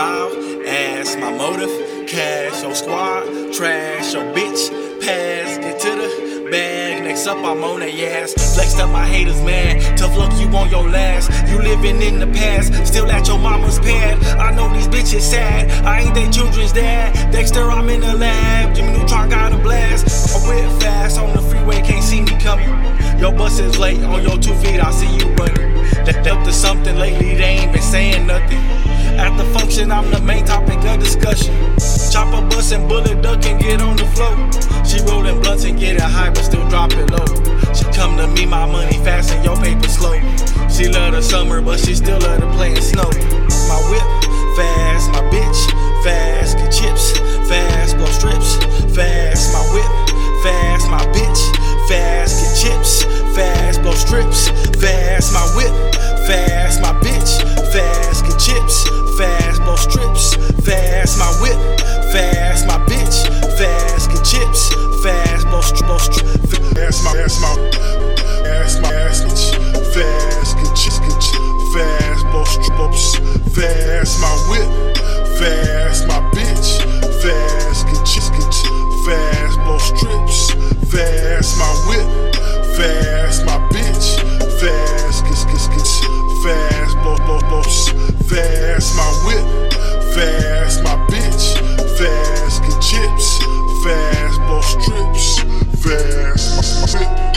style, ass, my motive, cash, your squad, trash, your bitch, pass, get to the bag. Next up, I'm on that ass. Flexed up my haters, man. Tough luck, you on your last. You living in the past, still at your mama's pad. I know these bitches sad. I ain't their children's dad. Dexter, I'm in the lab. Jimmy Neutron got a blast. I whip fast on the freeway, can't see me coming. Your bus is late on your two feet, I see you running. That up to something lately, they ain't been saying nothing. At the function, I'm the main topic of discussion. Chopper bustin', bullet duck and get on the floor. She rollin' blunts and get it high, but still drop it low. She come to me, my money fast and your paper slow. She love the summer, but she still love to play in snow. shit.